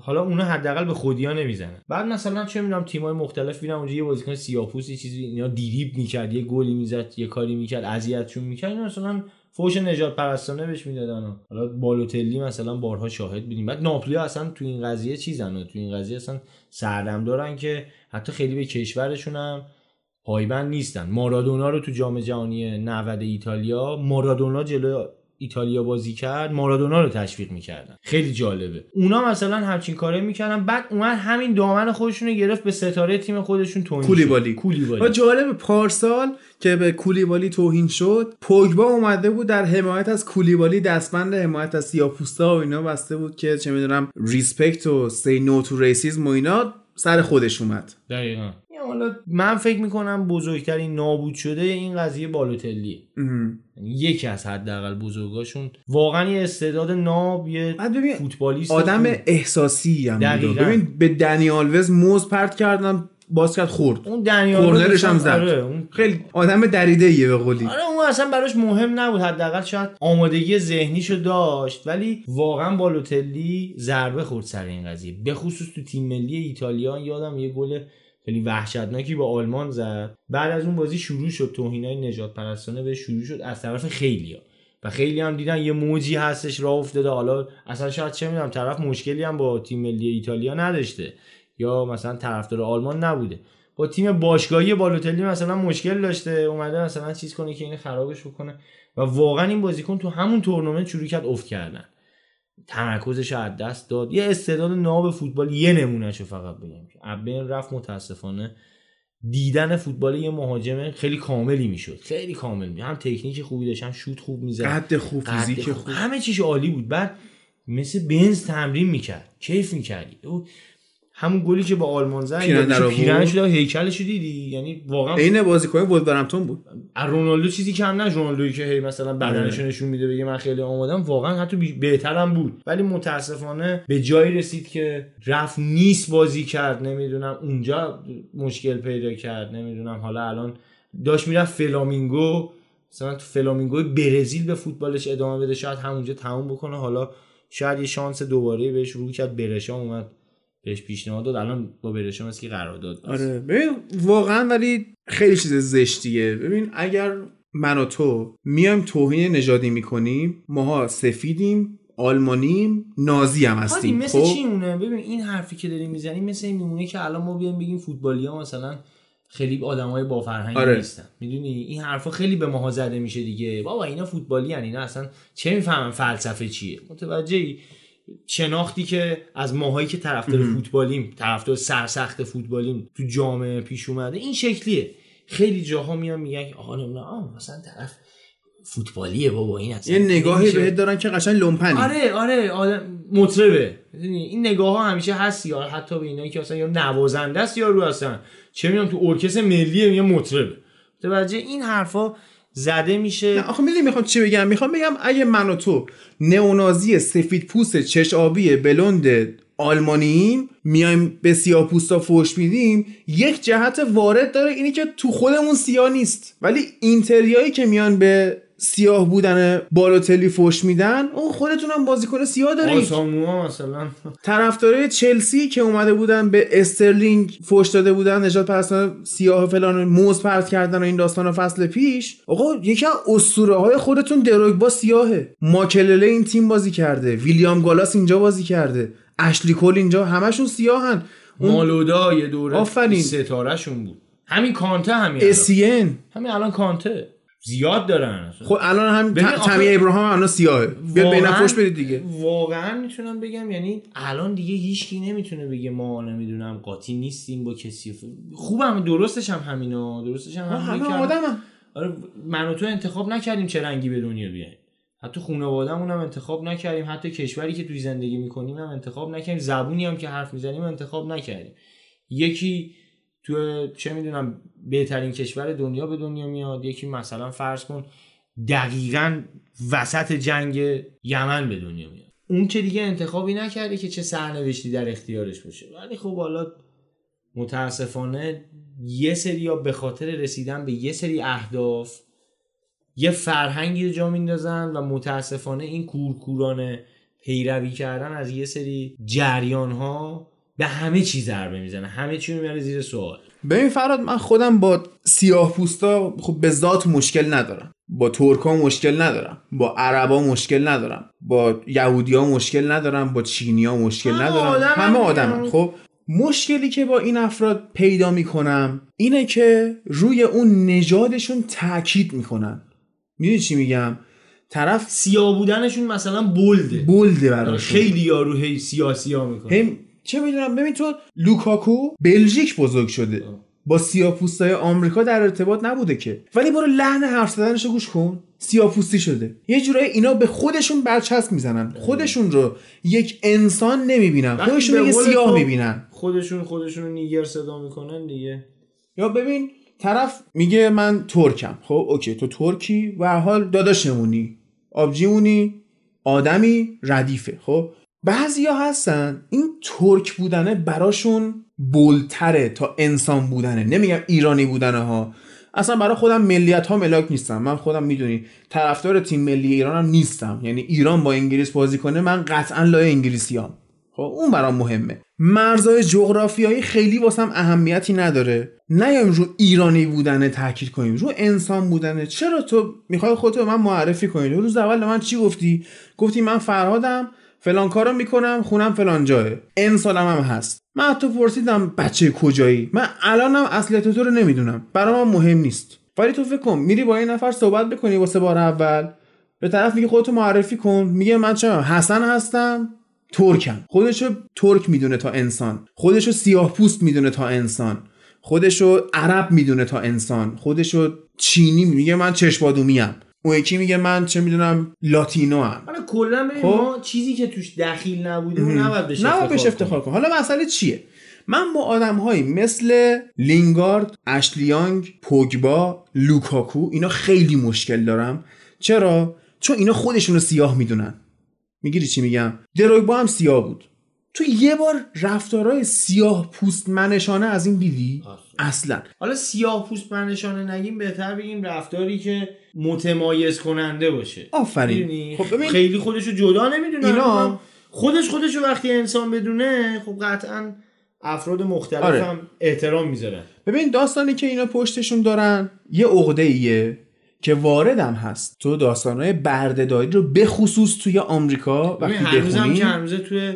حالا اونا حداقل به خودیا نمی‌زنن. بعد مثلا چه می‌دونم تیمای مختلف میرن اونجا یه بازیکن سیاپوسی چیزی اینا دیریب می‌کرد یه گلی می‌زد یه کاری می‌کرد اذیتشون می‌کرد. اینا مثلا فوش نجات پرستانه بهش می‌دادن حالا بالوتلی مثلا بارها شاهد بودیم. بعد ناپلی اصلا تو این قضیه چیزن و تو این قضیه اصلا سردمدارن که حتی خیلی به کشورشون هم پایبند نیستن. مارادونا رو تو جام جهانی 90 ایتالیا مارادونا جلو ایتالیا بازی کرد مارادونا رو تشویق می‌کردن. خیلی جالبه. اونا مثلا همچین کاره می‌کردن بعد اومد همین دامن خودشون رو گرفت به ستاره تیم خودشون توهین شد. کولیبالی. و کولیبالی جالب پارسال که به کولیبالی توهین شد پوگبا اومده بود در حمایت از کولیبالی دستبند حمایت از سیاپوستا و اینا بسته بود که چه می‌دونم respect و say no to racism و اینا سر خودش اومد. دقیقا. حالا من فکر می‌کنم بزرگترین نابود شده این قضیه بالوتلیه. ام. یعنی یکی از حداقل بزرگاشون واقعا یه استعداد ناب یه فوتبالیست آدم خوب. احساسی هم. ببین به دنیالوز موز پرت کردن باز کرد خورد. اون دنیال کورنرش هم زد. آره اون خیلی آدم دریده ایه به قولی. آره اون اصلا براش مهم نبود. حداقل شاید آمادگی ذهنیشو داشت. ولی واقعا بالوتلی ضربه خورد سر این قضیه. به خصوص تو تیم ملی ایتالیا یادم یه گل خیلی وحشتناکی با آلمان زد. بعد از اون بازی شروع شد توهینای نجات پرستانه به شروع شد از طرف خیلیا. و خیلی هم دیدن یه موجی هستش راه افتاده. حالا اصلا شاید چه می‌دونم طرف مشکلی هم با تیم ملی ایتالیا نداشته. یا مثلا طرفدار آلمان نبوده. با تیم باشگاهی بالوتلی مثلا مشکل داشته. اومده مثلا چیز کنه که این خرابش بکنه. و واقعا این بازیکن تو همون تورنمنت شروع کرد افت کردن. تمرکزش از دست داد. یه استعداد ناب فوتبال یه نمونهشو فقط بگم. ابن رفت متاسفانه دیدن فوتبال یه مهاجم خیلی کاملی می‌شد. خیلی کامل می هم تکنیک خوبی داشت هم شوت خوب می‌زد. قد خوب فیزیک خوب. همه چیش عالی بود. بعد مثل بنز تمرین می‌کرد. کیف می‌کردی. همون گلی که با آلمان زد پیرن شده هیکلش دیدی؟ یعنی واقعا عین بازیکن ولورهمپتون بود. رونالدو چیزی کم نه رونالدویی که هی مثلا بدنش آره. نشون میده بگه من خیلی آمادم واقعا حتی بهترم بود. ولی متاسفانه به جایی رسید که رفت نیست بازی کرد نمی‌دونم اونجا مشکل پیدا کرد نمی‌دونم. حالا الان داشت می‌رفت فلامینگو مثلا تو فلامینگو برزیل به فوتبالش ادامه بده شاید همونجا تموم بکنه. حالا شاید یه شانس دوباره بهش رو کرد برشا اومد. بهش پیشنهاد داد. الان با برشم که قرارداد آره. ببین واقعا ولی خیلی چیز زشتیه. ببین اگر من و تو میایم توهین نژادی می‌کنیم ماها سفیدیم آلمانیم نازی هم هستیم مثل خب؟ چی مونه ببین این حرفی که داریم می‌زنیم مثل این میمونه که الان ما بیایم بگیم فوتبالی ها مثلا خیلی آدمای با فرهنگ آره. نیستن. می‌دونی؟ این حرفا خیلی به ماها زده میشه دیگه. بابا اینا فوتبالی هن. اینا اصلا چه می‌فهمن فلسفه چیه؟ متوجهی؟ شناختی که از ماهایی که طرفدار فوتبالیم طرفدار سرسخت فوتبالیم تو جامعه پیش اومده این شکلیه. خیلی جاها میان میگن آقا نه مثلا طرف فوتبالیه بابا این اصلا یه نگاهی بهت دارن که قشنگ لومپنی. آره آره آدم مطربه. این نگاه ها همیشه هست یا حتی به اینایی که اصلا یا نوازنده است یا رو اصلا. چه می‌دونم تو ارکستر ملی یه مطربه. توجه این حرفا زده میشه. آخه می‌دونی می‌خوام چی بگم؟ می‌خوام بگم اگه من و تو نئونازی سفید پوست چش آبی بلند آلمانییم میایم به سیاه پوستا فوش میدیم یک جهت وارد داره اینی که تو خودمون سیاه نیست. ولی اینتریایی که میان به سیاه بودن بالوتلی فوش میدن اون خودتون هم بازیکن سیاه دارید. مثلا. طرفدارای چلسی که اومده بودن به استرلینگ فوش داده بودن نجات پرستان سیاه فلان موز پرت کردن و این داستان فصل پیش آقا یکی از اسطوره های خودتون با سیاهه. ماکلله این تیم بازی کرده ویلیام گالاس اینجا بازی کرده اشلی کول اینجا همشون سیاهن. اون... مالودا یه دوره آفرین. ستارهشون بود. همین کانته همین اسین همین الان کانته. زیاد دارن. خب الان هم تمی ابراهام الان سیاهه بیا بین فوش بدید دیگه. واقعا می‌تونم بگم یعنی الان دیگه هیچکی نمی‌تونه بگه ما نمی‌دونم قاطی نیستیم با کسی. خوبم درستش هم همینا درستش هم همه آدم آره من و تو انتخاب نکردیم چه رنگی به دنیا بیایم. حتی خانوادهمون هم انتخاب نکردیم. حتی کشوری که توی زندگی می‌کنیم هم انتخاب نکردیم. زبونی هم که حرف می‌زنیم انتخاب نکردیم. یکی تو چه می‌دونم بهترین کشور دنیا به دنیا میاد. یکی مثلا فرض کن دقیقا وسط جنگ یمن به دنیا میاد. اون که دیگه انتخابی نکرده که چه سرنوشتی در اختیارش باشه. ولی خب حالا متاسفانه یه سری به خاطر رسیدن به یه سری اهداف یه فرهنگی رو جا میندازن و متاسفانه این کورکوران پیروی کردن از یه سری جریان ها به همه چیز ضربه می‌زنه همه چی رو میاره زیر سوال. ببین فراد من خودم با سیاه پوستا خب به ذات مشکل ندارم. با ترکا مشکل ندارم. با عربا مشکل ندارم. با یهودیا مشکل ندارم. با چینیا مشکل ندارم. همه آدم خب مشکلی که با این افراد پیدا می‌کنم اینه که روی اون نژادشون تاکید می‌کنن. می‌دونی چی میگم؟ طرف سیاه بودنشون مثلا بلده. بلده براش خیلی یارو هی سیاسی ها می‌کنه. چه می‌دونم ببین تو لوکاکو بلژیک بزرگ شده. با سیاپوستای آمریکا در ارتباط نبوده که. ولی برو لحن حرف زدنشو گوش کن. سیاپوستی شده. یه جورایی اینا به خودشون برچسب می‌زنن. خودشون رو یک انسان نمی‌بینن. خودشون یه سیاه می‌بینن. خودشون خودشون نیگر صدا می‌کنن دیگه. یا ببین طرف میگه من ترکم. خب اوکی. تو ترکی؟ و حال داداشمونی. آبجیمونی. آدمی ردیفه. خب بعضیا هستن این ترک بودنه براشون بلتره تا انسان بودنه. نمیگم ایرانی بودنه ها اصلا برای خودم ملیت ها ملاک نیستم من خودم می‌دونی طرفدار تیم ملی ایرانم نیستم. یعنی ایران با انگلیس بازی کنه من قطعا لای انگلیسی هم. خب اون برام مهمه. مرزهای جغرافیایی خیلی واسم اهمیتی نداره. نیایم رو ایرانی بودن تاکید کنیم. رو انسان بودنه. چرا تو می‌خوای خودتو من معرفی کنی؟ روز اول من چی گفتی؟ گفتی من فرهادم. فلان کارو می‌کنم خونم فلان جاه انسانم هم هست. من حتی پرسیدم بچه کجایی؟ من الانم اصلیت تو رو نمی‌دونم. برام مهم نیست. ولی تو فکر کن میری با این نفر صحبت بکنی واسه بار اول. به طرف میگه خودتو معرفی کن. میگه من چه حسن هستم ترکم. خودشو ترک می‌دونه تا انسان. خودشو سیاه پوست می‌دونه تا انسان. خودشو عرب می‌دونه تا انسان. خودشو چینی میگه من چشم بادومی ام اون یکی میگه من چه می‌دونم Latino ام. حالا کلا خب. ما چیزی که توش دخیل نبوده نباید بهش نباید بهش افتخار کن حالا مسئله چیه؟ من با آدم هایی مثل لینگارد، اشلی یانگ، پوگبا، لوکاکو اینا خیلی مشکل دارم. چرا؟ چون اینا خودشونو سیاه می‌دونن. می‌گیری چی میگم؟ دروگبا هم سیاه بود. تو یه بار رفتارهای سیاه پوست منشانه از این دیدی؟ اصلا. حالا سیاه پوست نشانه نگیم بهتر بگیم رفتاری که متمایز کننده باشه. آفرین؟ خب ببین خیلی خودشو جدا نمی‌دونه اینا- خودش خودشو وقتی انسان بدونه خب قطعا افراد مختلف آره. هم احترام می‌ذارن. ببین داستانی که اینا پشتشون دارن یه عقده ایه که واردم هست. تو داستانهای بردهداری رو به خصوص توی آمریکا وقتی هنوزم بخونی که هنوزه توی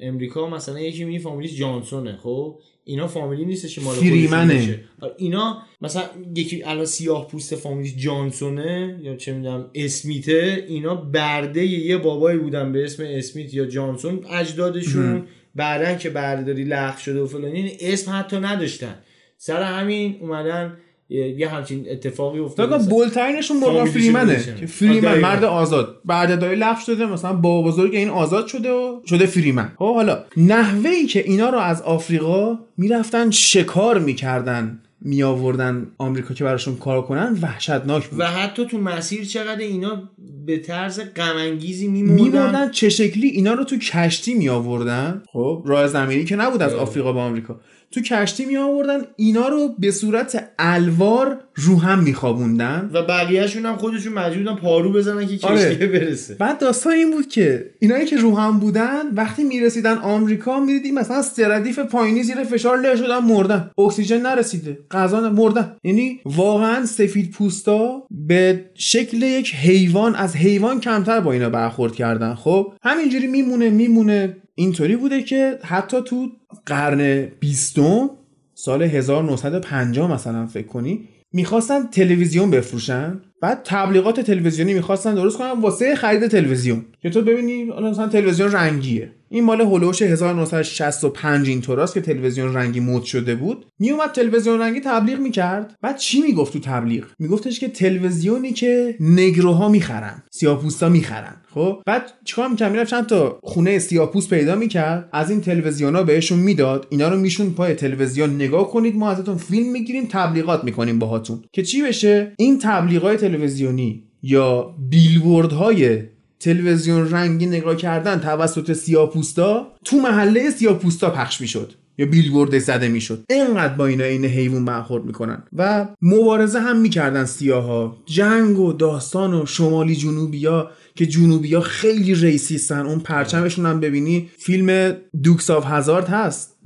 امریکا مثلا یکی می فامیلیش جانسونه خب؟ اینا فامیلی نیستش که مال فریمنه. آره، اینا مثلا یکی الان سیاه پوست فامیلیش جانسونه یا چه می‌دونم اسمیته اینا برده یه بابایی بودن به اسم اسمیت یا جانسون اجدادشون بعدن که بردهداری لغو شده و فلان. این اسم حتی نداشتن. سر همین اومدن یه یه همچین اتفاقی افتاد دقیقا بولترینشون مورگان فریمنه. که فریمن دقیقاً. مرد آزاد. بردهداری لغو شده مثلا با بزرگ این آزاد شده و شده فریمن خب حالا نحوه ای که اینا رو از آفریقا می‌رفتن شکار می‌کردن می آوردن آمریکا که براشون کار کنن وحشتناک بود. و حتی تو مسیر چقدر اینا به طرز غمانگیزی میمردن. میبردن چه شکلی اینا رو تو کشتی می آوردن خب راه زمینی که نبود از آفریقا به آمریکا. تو کشتی می آوردن اینا رو به صورت الوار رو هم میخوابوندن. و بقیهشون هم خودشون مجبورن پارو بزنن که کشتیه آره. برسه. بعد داستان این بود که اینایی که رو هم بودن وقتی می‌رسیدن آمریکا می‌دیدی مثلا سردیف پایینی زیر فشار له شدن مردن. اکسیژن نرسیده غذا مردن. یعنی واقعا سفید پوستا به شکل یک حیوان از حیوان کمتر با اینا برخورد کردن. خب همینجوری میمونه میمونه. اینطوری بوده که حتی تو قرن بیستم سال 1950 مثلا فکر کنی می‌خواستن تلویزیون بفروشن. بعد تبلیغات تلویزیونی می‌خواستن درست کنن واسه خرید تلویزیون. که تو ببینی مثلا تلویزیون رنگیه. این مال هلوش 1965 اینطوراست که تلویزیون رنگی مد شده بود. میومد تلویزیون رنگی تبلیغ می‌کرد. بعد چی می‌گفت تو تبلیغ؟ میگفتش که تلویزیونی که نگروها می‌خرن سیاپوستا می‌خرن. خب؟ بعد چیکار می‌کرد؟ می‌رفت چند تا خونه سیاپوس پیدا می‌کرد. از این تلویزیونا بهشون می‌داد. اینا رو میشون پای تلویزیون نگاه کنید. ما ازتون فیلم می‌گیریم تبلیغات می‌کنیم باهاتون. که چی بشه؟ این تبلیغات تلویزیونی یا بیلبوردهای تلویزیون رنگی نگاه کردن توسط سیاپوستا تو محله سیاپوستا پخش می‌شد یا بیلبورد زده می‌شد. اینقدر با اینا این حیوان برخورد می‌کنن. و مبارزه هم می‌کردن سیاها. جنگ و داستان و شمالی جنوبیا که جنوبیا خیلی racist ن. اون پرچمشون هم ببینی فیلم Dukes of Hazzard هست.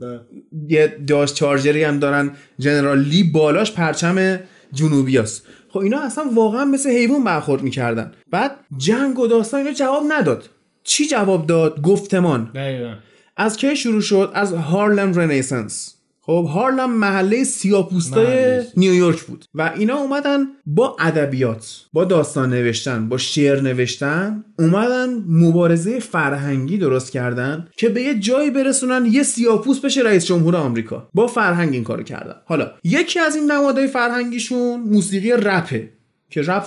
یه Dodge Charger ی هم دارن. General Lee بالاش پرچم جنوبیاست. خب اینا اصلا واقعا مثل حیوان برخورد می‌کردن. بعد جنگ و داستان اینا جواب نداد. چی جواب داد؟ گفتمان. دقیقا. از کی شروع شد؟ از هارلم رنیسانس. خب هارلم محله سیاپوستای. نیویورک بود و اینا اومدن با ادبیات با داستان نوشتن با شعر نوشتن اومدن مبارزه فرهنگی درست کردن که به یه جایی برسونن یه سیاپوست بشه رئیس جمهور آمریکا با فرهنگ این کارو کردن حالا یکی از این نمادهای فرهنگیشون موسیقی رپه که رپ.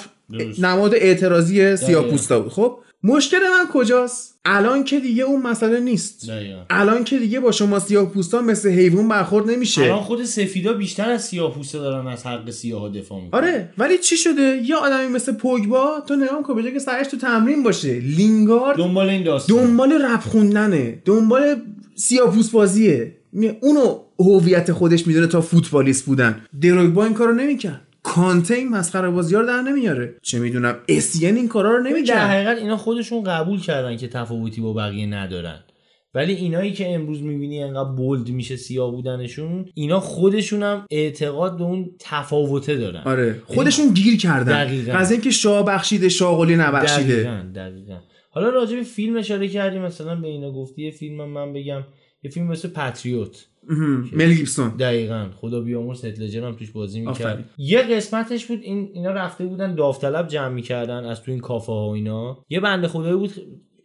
نماد اعتراضی سیاپوستا بود خب مشکل من کجاست؟ الان که دیگه اون مسئله نیست. دقیقا الان که دیگه با شما سیاه پوستان مثل حیوان برخورد نمیشه. الان خود سفیدا بیشتر از سیاه پوسته دارن از حق سیاه دفاع می‌کنن. آره ولی چی شده؟ یه آدمی مثل پوگبا تو نگاه کن به جای که سرش تو تمرین باشه. لینگارد دنبال این داستان. دنبال رپ خوندنه. دنبال سیاپوس بازیه. می- اونو هویت خودش می‌دونه تا فوتبالیست بودن. دروگبا این کارو نمی‌کرد. کانته این مسخره بازی رو در نمیاره. چه می‌دونم اسین این کارا رو در نمی‌کرد. حقیقت اینا خودشون قبول کردن که تفاوتی با بقیه ندارن. ولی اینایی که امروز می‌بینی انقدر بولد میشه سیاه بودنشون اینا خودشون هم اعتقاد به اون تفاوته دارن. آره خودشون گیر کردن. دقیقاً. از اینکه شاه بخشیده شاغلی نبخشیده. دقیقاً دقیقاً. حالا راجع به فیلم اشاره کردیم مثلا به اینا گفتی یه فیلم من بگم یه فیلم مثل پاتریوت مهم. مل گیبسون. دقیقا. خدا بیامرز هتلجر هم توش بازی. می‌کرد. یه قسمتش بود این اینا رفته بودن داوطلب جمع می‌کردن از تو این کافه ها و اینا. یه بنده خدایی بود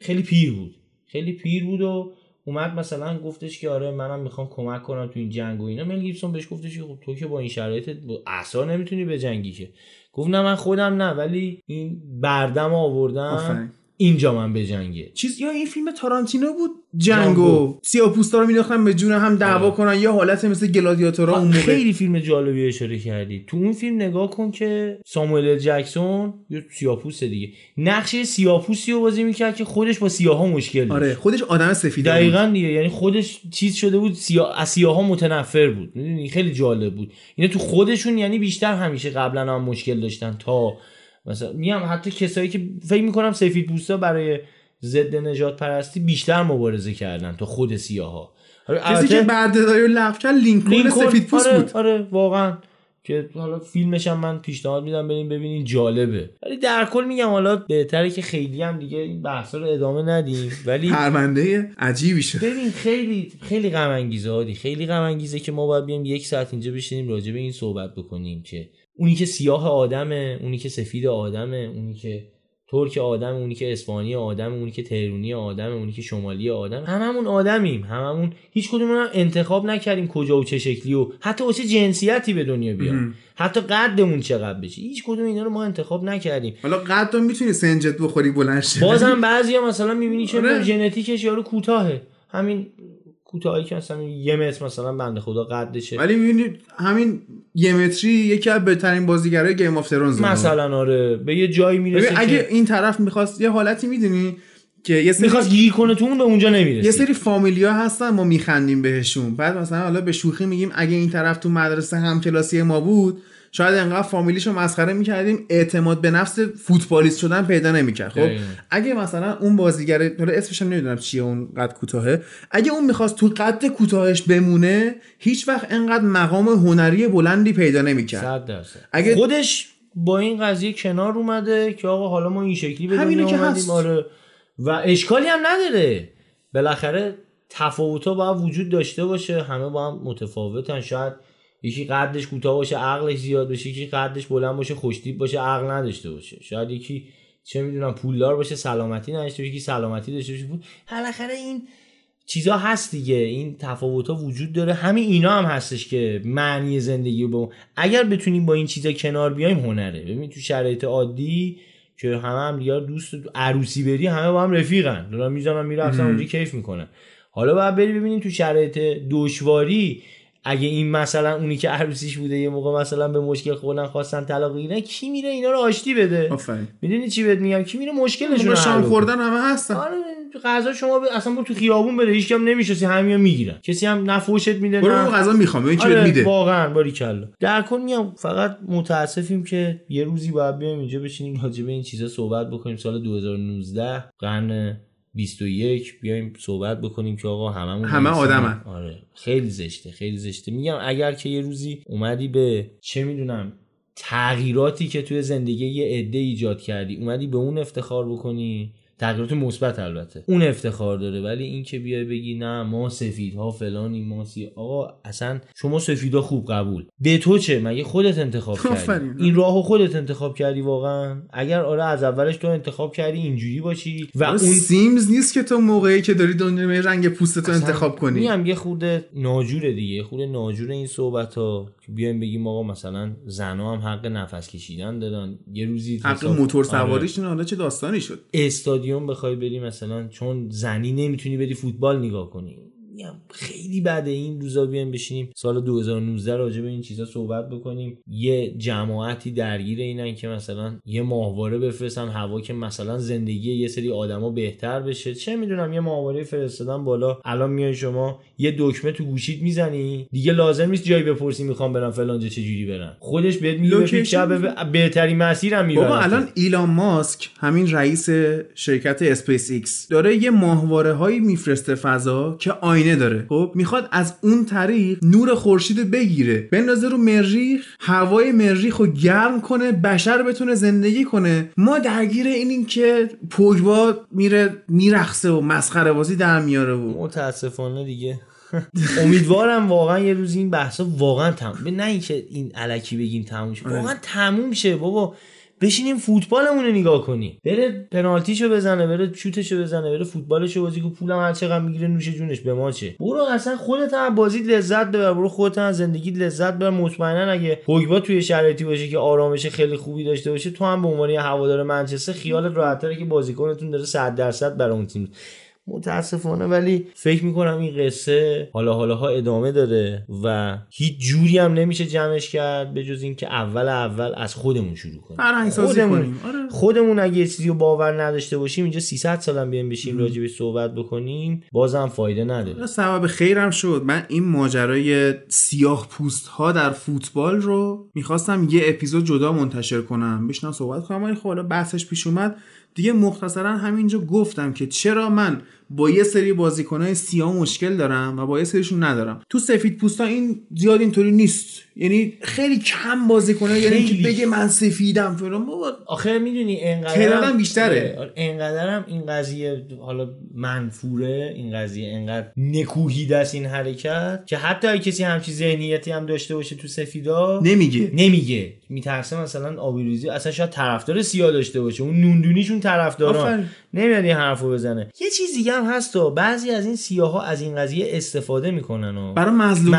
خیلی پیر بود. خیلی پیر بود و اومد مثلا گفتش که آره منم می‌خوام کمک کنم تو این جنگ و اینا. مل گیبسون بهش گفتش که خب تو که با این شرایط عصا نمی‌تونی به جنگی که. گفت نه من خودم نه ولی این بردم آوردم آفرین. اینجا من به جنگه. چیز یا این فیلم تارانتینو بود؟ جنگو. سیاپوستا رو مینداختن به جون هم دعوا آره. کنن. یه حالت مثل گلادیاتورا اون موقع. خیلی فیلم جالبی اشاره کردی. تو اون فیلم نگاه کن که ساموئل جکسون یه سیاپوسه دیگه. نقش سیاپوسی رو بازی می‌کرد که خودش با سیاها مشکل داشت. آره خودش آدم سفیده بود. دقیقا دیگه. یعنی خودش چیز شده بود سیا... از سیاها متنفر بود. می‌دونی؟ خیلی جالب بود. اینا تو خودشون یعنی بیشتر همیشه قبلا هم مشکل داشتن تا مثلا میام حتی کسایی که فکر می‌کنم سفید پوستا برای ضد نجات پرستی بیشتر مبارزه کردن تا خود سیاها. کسی که بردهداری رو لغو کرد لینکلن لینکلن- سفید پوست آره، بود. آره واقعا. که حالا فیلمش هم من پیشنهاد میدم بریم ببینین جالبه. ولی در کل میگم حالا بهتره که خیلی هم دیگه این بحثا رو ادامه ندیم. ولی پرونده عجیبی شد. ببین خیلی خیلی غم انگیزه هادی خیلی غم انگیزه که ما باید بیایم یک ساعت اینجا بشینیم راجع به این صحبت بکنیم که اونی که سیاه آدمه اونی که سفید آدمه اونی که ترک آدم اونی که اسپانی آدم اونی که تهرونی آدم اونی که شمالی آدم هممون آدمیم هممون هیچ کدومون هم انتخاب نکردیم کجا و چه شکلی و حتی چه جنسیتی به دنیا بیایم حتی قدمون چقدر بشه. هیچ کدوم اینا رو ما انتخاب نکردیم. حالا قد می‌تونی سنجت بخوری بلند شه. بازم بعضیا مثلا می‌بینی که آره. ژنتیکش یارو کوتاهه. همین کوتاهی که مثلا یه متر مثلا بنده خدا قدشه. ولی می‌بینی همین یه متری یکی از بهترین بازیگرای گیم آف ترونز مثلا آره به یه جایی می‌رسه اگه که این طرف می‌خواست یه حالتی می‌دونی که یه سری می‌خواست گیر کنه تو اون به اونجا نمی‌رسه. یه سری فامیلیا هستن ما میخندیم بهشون. بعد مثلا حالا به شوخی میگیم اگه این طرف تو مدرسه همکلاسی ما بود شاید انقدر فامیلیشو مسخره می‌کردیم اعتماد به نفس فوتبالیست شدن پیدا نمی‌کرد. خب. اگه مثلا اون بازیگر حالا اسمش نمی‌دونم چیه اون قد کوتاهه اگه اون می‌خواست تو قد کوتاهش بمونه هیچ وقت انقدر مقام هنری بلندی پیدا نمی‌کرد. اگه- خودش با این قضیه کنار اومده که آقا حالا ما این شکلی به دنیا اومدیم. آره. و اشکالی هم نداره. بالاخره تفاوت ها باید وجود داشته باشه همه با هم متفاوتن. شاید یکی قدش کوتاه باشه عقلش زیاد باشه یکی قدش بلند باشه خوشتیپ باشه عقل نداشته باشه. شاید یکی چه می‌دونم پولدار باشه سلامتی نداشته باشه یکی سلامتی داشته باشه. پول بالاخره این چیزا هست دیگه. این تفاوت ها وجود داره. همین اینا هم هستش که معنی زندگی رو به ما- اگر بتونیم با این چیزا کنار بیایم هنره. ببین تو شرایط عادی که همه هم دیگه دوست عروسی بری همه با هم رفیقن. دارن می‌زنن اصلا اونجا کیف می‌کنن. حالا باید بری ببینیم تو شرایط دشواری اگه این مثلا اونی که عروسیش بوده یه موقع مثلا به مشکل خوردن خواستن طلاق بگیرن کی میره اینا رو آشتی بده؟ می‌دونی چی بهت میگم؟ کی میره مشکلشون رو حل شام؟ خوردن همه هستن. آره غذا شما ب... اصلا برو تو خیابون بده هیچ کم نمی‌شناسی همین می‌گیرن. کسی هم نفوشت میده برو نه اون غذا می‌خوام ببین چی آره میده. واقعا باری کلا. در کل میگم فقط متاسفیم که یه روزی باید بیایم اینجا بشینیم راجع به این چیزا صحبت بکنیم. سال 2019 قرن 21 بیایم صحبت بکنیم که آقا هممون همه آدمن. آره خیلی زشته خیلی زشته میگم اگر که یه روزی اومدی به چه می‌دونم تغییراتی که توی زندگی یه عده ایجاد کردی اومدی به اون افتخار بکنی تغییرات مثبت البته. اون افتخار داره ولی این که بیای بگی نه ما سفیدها فلانی ما سی آقا اصلا شما سفیدا خوب قبول. به تو چه؟ مگه خودت انتخاب کردی. این راهو خودت انتخاب کردی واقعا؟ اگر آره از اولش تو انتخاب کردی اینجوری باشی و اون سیمز نیست که تو موقعی که داری دنیا رنگ پوستتو انتخاب کنی. میگم یه خورده ناجوره دیگه خورده ناجوره این صحبت ها بیایم بگیم آقا مثلا زنا هم حق نفس کشیدن دارن. یه روزی حق موتور آره. سواریشون حالا چه داستانی شد؟ استادیوم بخوای بری مثلا چون زنی نمی‌تونی بری فوتبال نگاه کنی. میگم خیلی بده این روزا بیایم بشینیم سال 2019 راجع به این چیزا صحبت بکنیم. یه جماعتی درگیر اینن که مثلا یه ماهواره بفرستن هوا که مثلا زندگی یه سری آدما بهتر بشه. چه می‌دونم یه ماهواره فرستادن بالا. الان میای شما یه دکمه تو گوشیت می‌زنی. دیگه لازم نیست جایی بپرسی می‌خوام برم فلانجا چه جوری برم. خودش بهت میگه ببین بهترین مسیرم می‌بره بابا الان ایلان ماسک همین رئیس شرکت اسپیس ایکس داره یه ماهواره هایی میفرسته فضا که آینه داره. خب می‌خواد از اون طریق نور خورشید بگیره. بندازه رو مریخ هوای مریخ رو گرم کنه بشر بتونه زندگی کنه. ما درگیر اینیم که پوگبا میره میرخصه و مسخره بازی در میاره و متاسفانه دیگه. امیدوارم واقعا یه روز این بحثا واقعا تموم نه اینکه این علکی بگیم تموم شه. واقعا تموم شه. بابا بشینیم فوتبالمون رو نگاه کنیم. بره پنالتیشو بزنه بره شوتشو بزنه بره فوتبالشو بازی که پولم هر چقدر می‌گیره نوش جونش به ما چه. برو اصلا خودت هم بازی لذت ببر. برو خودت هم زندگی لذت ببر. مطمئنا اگه پوگبا توی شرایطی باشه که آرامش خیلی خوبی داشته باشه تو هم به عنوان هوادار منچستر خیالت راحت‌تره که بازیکنتون داره 100 درصد برای اون تیم. متاسفانه ولی فکر می‌کنم این قصه حالا حالا ها ادامه داره و هیچ جوری هم نمیشه جمعش کرد به جز اینکه اول اول از خودمون شروع کنیم. خودمون. آره. خودمون اگه یه چیزی رو باور نداشته باشیم اینجا 300 سالم بیایم بشیم راجع به صحبت بکنیم بازم فایده نداره. سبب خیرم شد. من این ماجرای سیاه پوست ها در فوتبال رو می‌خواستم یه اپیزود جدا منتشر کنم. بشنم صحبت کنم ولی خب بحثش پیش اومد. دیگه مختصرا همینجا گفتم که چرا من با یه سری بازیکنهای سیاه مشکل دارم و با یه سریشون ندارم. تو سفید پوستا این زیاد اینطوری نیست. یعنی خیلی کم بازیکنه یعنی که بگه من سفیدم فلان. بابا آخه می‌دونی انقدر بیشتره. انقدرم این قضیه حالا منفوره این قضیه انقدر نکوهیده است این حرکت که حتی اگه کسی همچی ذهنیتی هم داشته باشه تو سفیدا نمیگه. نمیگه. میترسه مثلا آبیروزی اصلا شاید طرفدار سیاه داشته باشه. اون نوندونیشون طرفداران. نمیاد این حرفو بزنه. یه چیز دیگه هم هست و بعضی از این سیاه ها از این قضیه استفاده می‌کنن و برای مظلوم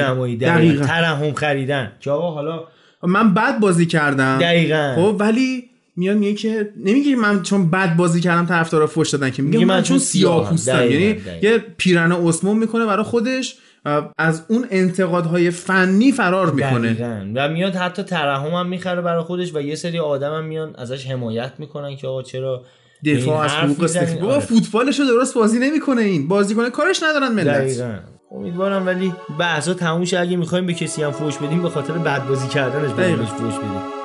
نمایی, دقیقا. ترحم خریدن. که آقا حالا من بد بازی کردم. دقیقا. خب ولی میاد میگه که نمیگه من چون بد بازی کردم طرفدارا فوش دادن که. میگه من, من چون سیاه پوستم یعنی یه پیرن اسمون می‌کنه برای خودش از اون انتقادهای فنی فرار می‌کنه. و میاد حتی ترحم هم می‌خره برای خودش و یه سری آدم هم میان ازش حمایت می‌کنن که آقا چرا دفاع از حقوق سفید بابا آره. فوتبالش رو درست بازی نمی‌کنه این. بازیکن کارش ندارن ملت. امیدوارم ولی بحثا تموم شه. اگه می‌خوایم به کسی هم فوش بدیم به خاطر بد بازی کردنش بهش فوش بدیم.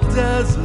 does